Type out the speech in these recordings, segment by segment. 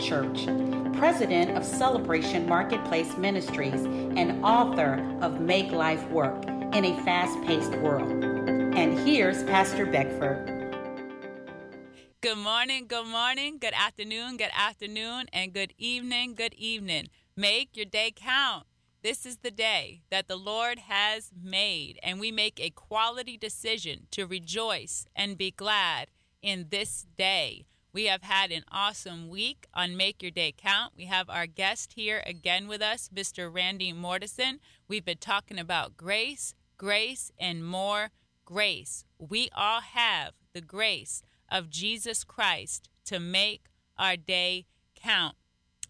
Church, president of Celebration Marketplace Ministries, and author of Make Life Work in a Fast Paced World. And here's Pastor Beckford. Good morning, good morning, good afternoon, good afternoon, and good evening, good evening. Make your day count. This is the day that the Lord has made, and we make a quality decision to rejoice and be glad in this day. We have had an awesome week on Make Your Day Count. We have our guest here again with us, Mr. Randy Mortensen. We've been talking about grace, grace, and more grace. We all have the grace of Jesus Christ to make our day count.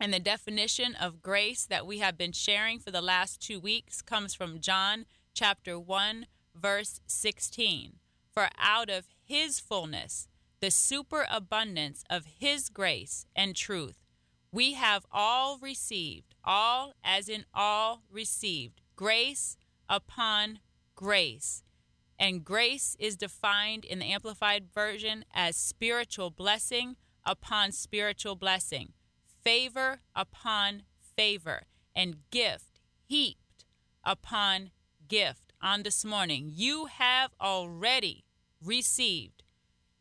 And the definition of grace that we have been sharing for the last two weeks comes from John chapter 1, verse 16. For out of his fullness, the superabundance of his grace and truth, we have all received, all as in all received, grace upon grace. And grace is defined in the Amplified Version as spiritual blessing upon spiritual blessing favor upon favor, and gift heaped upon gift on this morning. You have already received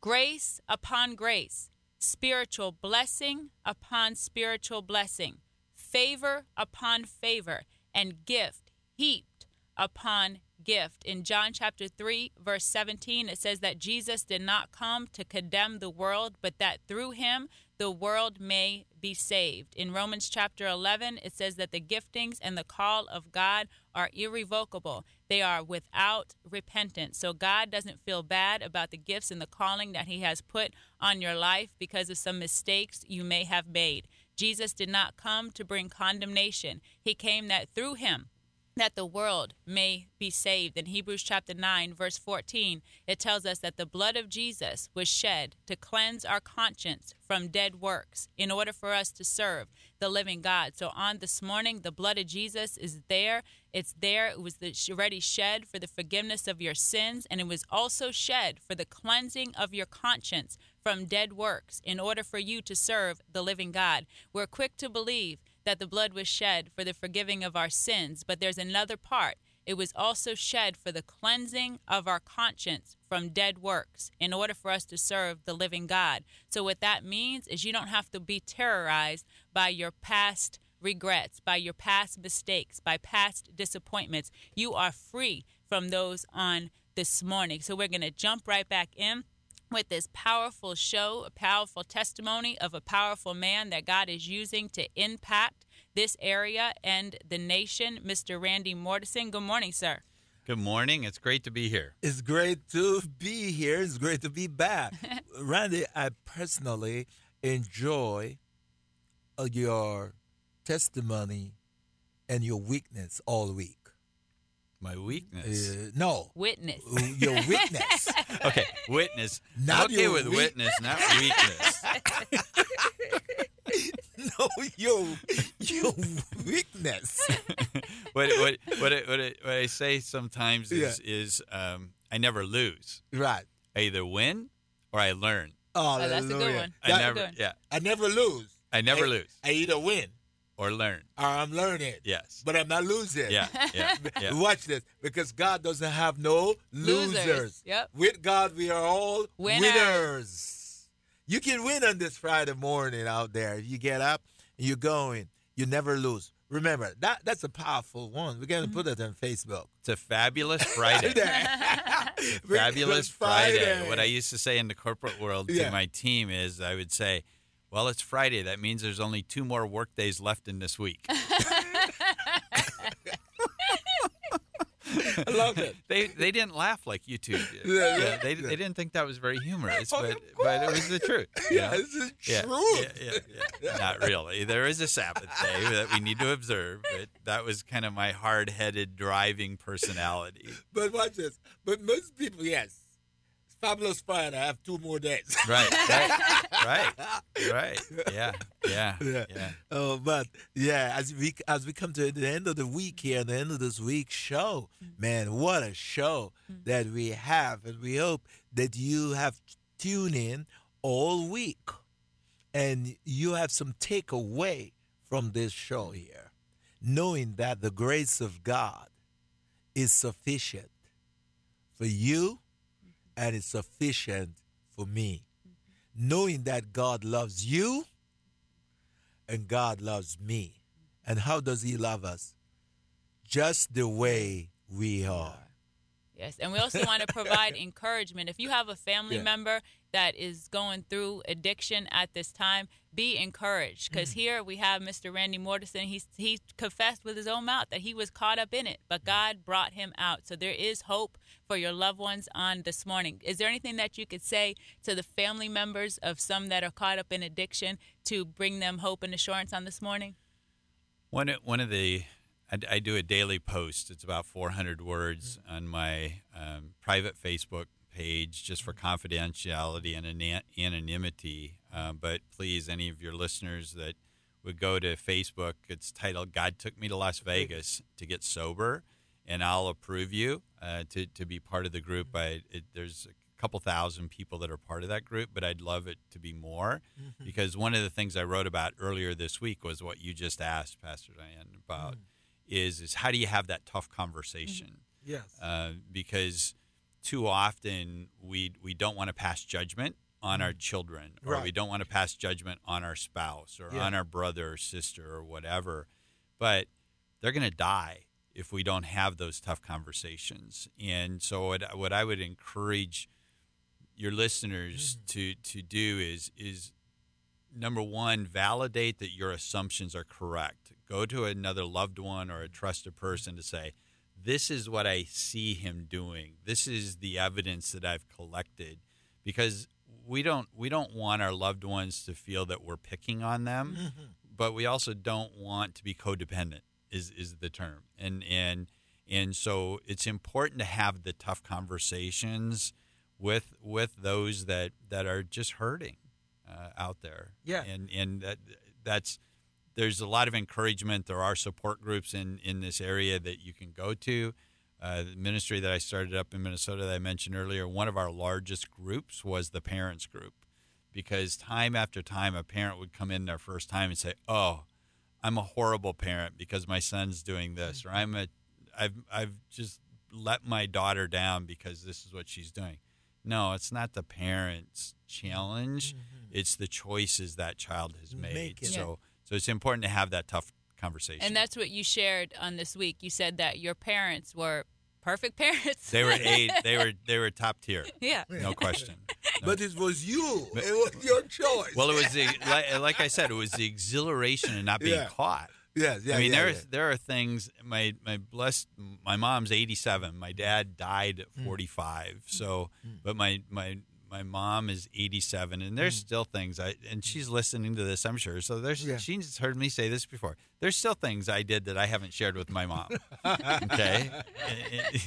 grace upon grace, spiritual blessing upon spiritual blessing, favor upon favor, and gift heaped upon gift. In John chapter 3, verse 17, it says that Jesus did not come to condemn the world, but that through him the world may be saved. In Romans chapter 11, it says that the giftings and the call of God are irrevocable. They are without repentance. So God doesn't feel bad about the gifts and the calling that He has put on your life because of some mistakes you may have made. Jesus did not come to bring condemnation, He came that through Him that the world may be saved. In Hebrews chapter 9, verse 14, it tells us that the blood of Jesus was shed to cleanse our conscience from dead works in order for us to serve the living God. So on this morning, the blood of Jesus is there. It's there. It was already shed for the forgiveness of your sins, and it was also shed for the cleansing of your conscience from dead works in order for you to serve the living God. We're quick to believe that the blood was shed for the forgiving of our sins, but there's another part. It was also shed for the cleansing of our conscience from dead works in order for us to serve the living God. So, what that means is you don't have to be terrorized by your past regrets, by your past mistakes, by past disappointments. You are free from those on this morning. So, we're going to jump right back in with this powerful show, a powerful testimony of a powerful man that God is using to impact this area and the nation, Mr. Randy Mortensen. Good morning, sir. Good morning. It's great to be here. It's great to be here. It's great to be back. Randy, I personally enjoy uh, your testimony and your weakness all week. My weakness. Uh, no. Witness. Uh, Your witness. okay, witness. Not okay your with weak- witness, not weakness. no, your your weakness. what what what I, what, I, what I say sometimes is is um, I never lose. Right. I either win or I learn. Oh, Oh, that's a good one. I That- never good. yeah. I never lose. I never I, lose I either win or learn. or I'm learning. Yes. But I'm not losing. Yeah. Yeah. yeah. Watch this, because God doesn't have no losers. Losers. Yep. With God, we are all Winners. winners. You can win on this Friday morning out there. You get up, you're going. You never lose. Remember that that's a powerful one. We're gonna mm-hmm. put it on Facebook. It's a fabulous Friday. Fabulous Friday. What I used to say in the corporate world Yeah. to my team is I would say, well, it's Friday. That means there's only two more work days left in this week. I love it. they they didn't laugh like you two did. Yeah, yeah, they, yeah. they didn't think that was very humorous, Oh, but but it was the truth. you Yeah, know? this is yeah, truth. Yeah, yeah, yeah. Not really. There is a Sabbath day that we need to observe, but that was kind of my hard-headed driving personality. But watch this. But most people, yes, Fabulous Friday. I have two more days. Right, right, right, right. Yeah, yeah, yeah. yeah. Oh, but yeah, as we as we come to the end of the week here, the end of this week's show, mm. man, what a show mm. that we have, and we hope that you have tuned in all week. and you have some takeaway from this show here, knowing that the grace of God is sufficient for you and it's sufficient for me. Mm-hmm. Knowing that God loves you and God loves me. And how does He love us? Just the way we are. Yes, and we also want to provide encouragement. If you have a family Yeah. member that is going through addiction at this time, be encouraged. Because Mm-hmm. here we have Mr. Randy Morrison. He he confessed with his own mouth that he was caught up in it, but God brought him out. So there is hope for your loved ones on this morning. Is there anything that you could say to the family members of some that are caught up in addiction to bring them hope and assurance on this morning? One of- one of the I, I do a daily post. It's about 400 words on my um, private Facebook page, just for confidentiality and ana- anonymity. Uh, but please, any of your listeners that would go to Facebook, it's titled "God Took Me to Las Vegas to Get Sober," and I'll approve you uh, to to be part of the group. I it, there's a couple thousand people that are part of that group, but I'd love it to be more because one of the things I wrote about earlier this week was what you just asked, Pastor Diane, about is is how do you have that tough conversation? Yes. Uh, because too often we we don't want to pass judgment on our mm. children, or we don't want to pass judgment on our spouse or Yeah. on our brother or sister or whatever. But they're going to die if we don't have those tough conversations. And so, what, what I would encourage your listeners mm-hmm. to to do is is number one, validate that your assumptions are correct. Go to another loved one or a trusted person to say, this is what I see him doing. This is the evidence that I've collected. Because we don't we don't want our loved ones to feel that we're picking on them, but we also don't want to be codependent is is the term. And and and so it's important to have the tough conversations with with those that that are just hurting uh, out there. Yeah. and and that that's there's a lot of encouragement. There are support groups in in this area that you can go to. Uh, the ministry that I started up in Minnesota that I mentioned earlier, one of our largest groups was the parents group, because time after time a parent would come in their first time and say, "Oh, I'm a horrible parent because my son's doing this," or "I'm a, I've I've just let my daughter down because this is what she's doing." No, it's not the parent's challenge; it's the choices that child has made. So, so it's important to have that tough conversation. And that's what you shared on this week. You said that your parents were perfect parents. they were eight. They were they were top tier, yeah. no question. But it was you. It was your choice. Well, it was the like, like I said, it was the exhilaration of not being Yeah. caught. yes, yeah, I mean, yeah, there yeah. there are things. My my blessed. My mom's eighty seven. My dad died Mm. at forty five. So, but my my my mom is eighty seven, and there's still things I and she's listening to this. I'm sure. So there's Yeah. she's heard me say this before. There's still things I did that I haven't shared with my mom. okay,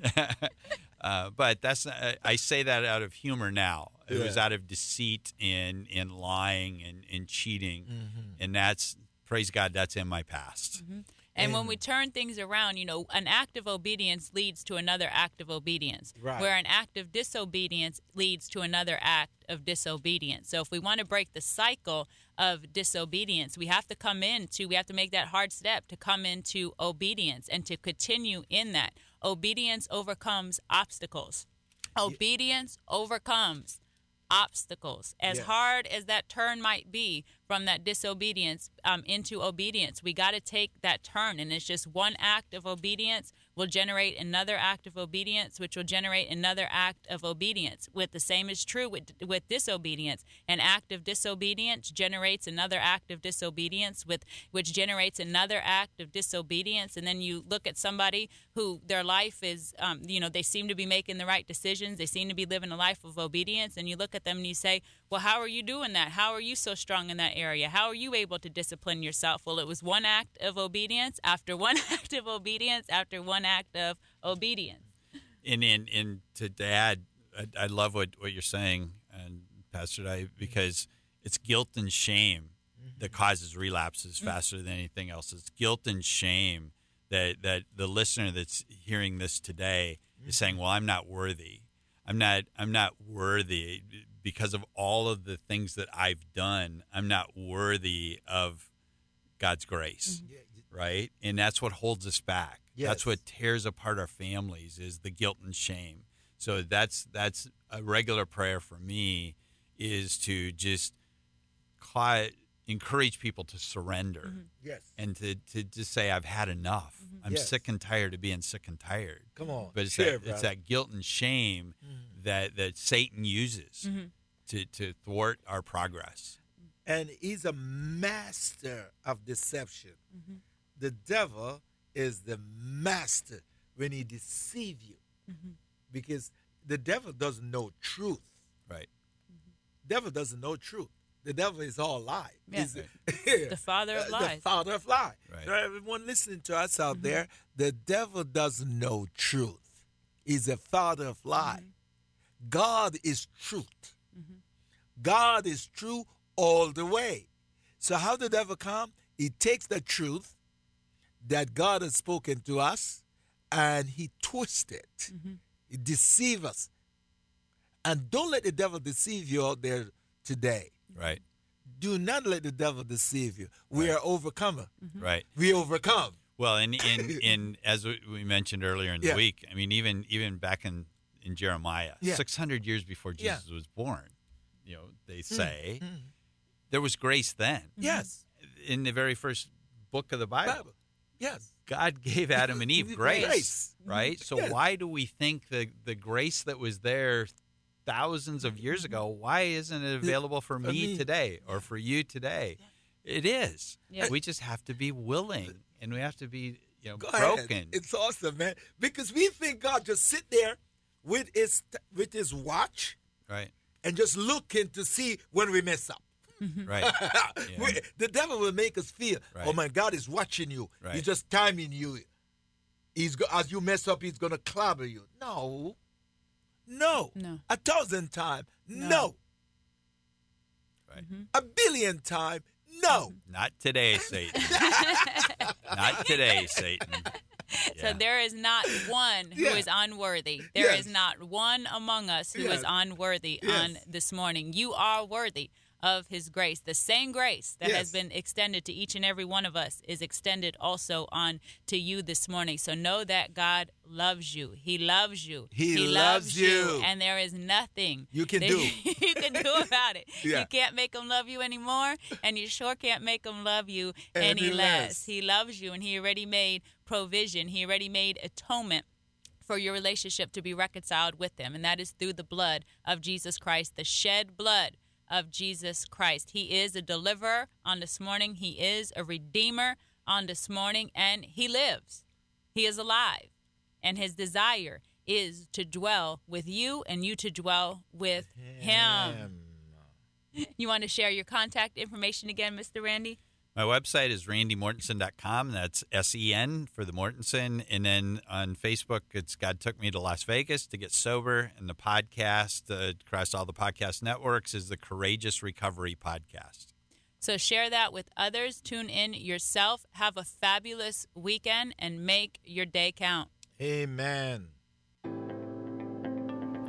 uh, but that's not, I say that out of humor now. It was out of deceit and and lying and and cheating, Mm-hmm. and that's praise God. That's in my past. And when we turn things around, you know, an act of obedience leads to another act of obedience. Right. Where an act of disobedience leads to another act of disobedience. So if we want to break the cycle of disobedience, we have to come into, we have to make that hard step to come into obedience and to continue in that. Obedience overcomes obstacles. Obedience overcomes obstacles. As Yeah. hard as that turn might be from that disobedience um, into obedience, we got to take that turn. And it's just one act of obedience will generate another act of obedience, which will generate another act of obedience. With the same is true with with disobedience. An act of disobedience generates another act of disobedience, with which generates another act of disobedience. And then you look at somebody who their life is, um, you know, they seem to be making the right decisions. They seem to be living a life of obedience. And you look at them and you say, well, how are you doing that? How are you so strong in that area? How are you able to discipline yourself? Well, it was one act of obedience after one act of obedience after one act of obedience. And and, and to, add, I, I love what, what you're saying, and Pastor Di, mm-hmm. because it's guilt and shame mm-hmm. that causes relapses mm-hmm. faster than anything else. It's guilt and shame that that the listener that's hearing this today is saying, "Well, I'm not worthy. I'm not. I'm not worthy because of all of the things that I've done, I'm not worthy of God's grace, mm-hmm. right? And that's what holds us back. Yes. That's what tears apart our families is the guilt and shame. So that's that's a regular prayer for me is to just cli- encourage people to surrender mm-hmm. Yes. and to, to just say I've had enough. Mm-hmm. I'm Yes. sick and tired of being sick and tired. Come on. But it's Share, that it's that guilt and shame that that Satan uses mm-hmm. to to thwart our progress. and he's a master of deception. Mm-hmm. The devil is the master when he deceive you, mm-hmm. because the devil doesn't know truth. Right. Devil doesn't know truth. The devil is all lie. Yeah. He's The father of lies. The father of lie. Right. So everyone listening to us out there, the devil doesn't know truth. He's a father of lie. God is truth. Mm-hmm. God is true all the way. So how the devil come? He takes the truth that God has spoken to us and he twists it. Mm-hmm. He deceive us. And don't let the devil deceive you out there today. Right. Do not let the devil deceive you. We are overcomer. Mm-hmm. Right. We overcome. Well, and in in as we we mentioned earlier in the Yeah. week, I mean, even even back in in Jeremiah, Yeah. six hundred years before Yeah. Jesus was born, you know, they hmm. say hmm. there was grace then. Mm-hmm. Yes. In the very first book of the Bible, Bible. Yes. God gave Adam and Eve grace, Grace. right? So Yes. why do we think the the grace that was there thousands of years mm-hmm. ago, why isn't it available for me me. today or for you today? It is. Yeah. We just have to be willing and we have to be, you know, Go broken. ahead. It's awesome, man. Because we think God just sit there with his with his watch right. and just looking to see when we mess up. Mm-hmm. Right. We- the devil will make us feel, oh Right. oh my God is watching you. Right. He's just timing you. He's go, as you mess up, he's gonna clobber you. No, no, No. A thousand times, no. No. Right. Mm-hmm. A billion times, no. Not today, Satan. Not today, Satan. So Yeah. there is not one who is Yeah. unworthy. There is Yes. not one among us who is Yes. unworthy Yes. on this morning. You are worthy of his grace. The same grace that has been extended to each and every one of us is extended also on to you this morning. So know that God loves you. He loves you. He loves you. And there is nothing You can do. you can do about it. Yeah. You can't make him love you anymore, and you sure can't make him love you Any any less. less. He loves you, and he already made provision. He already made atonement for your relationship to be reconciled with him, and that is through the blood of Jesus Christ, the shed blood of Jesus Christ. He is a deliverer on this morning. He is a redeemer on this morning, and he lives. He is alive, and his desire is to dwell with you and you to dwell with him. You want to share your contact information again, Mr. Randy? My website is randymortensen.com. That's S E N for the Mortensen. And then on Facebook, it's God Took Me to Las Vegas to Get Sober. And the podcast uh, across all the podcast networks is the Courageous Recovery Podcast. So share that with others. Tune in yourself. Have a fabulous weekend and make your day count. Amen.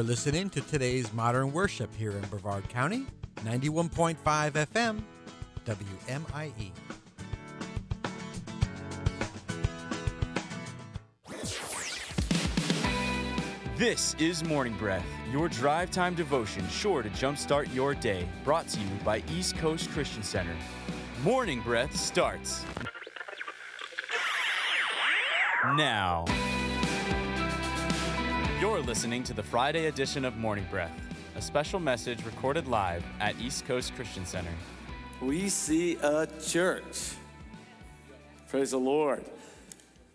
You are listening to today's Modern Worship here in Brevard County, 91.5 FM, WMIE. This is Morning Breath, your drive time devotion sure to jumpstart your day. Brought to you by East Coast Christian Center. Morning Breath starts now. You're listening to the Friday edition of Morning Breath, a special message recorded live at East Coast Christian Center. we see a church. Praise the Lord.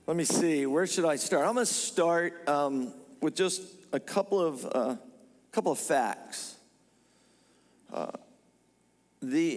Let me see. Where should I start? I'm going to start um, with just a couple of uh, couple of facts. the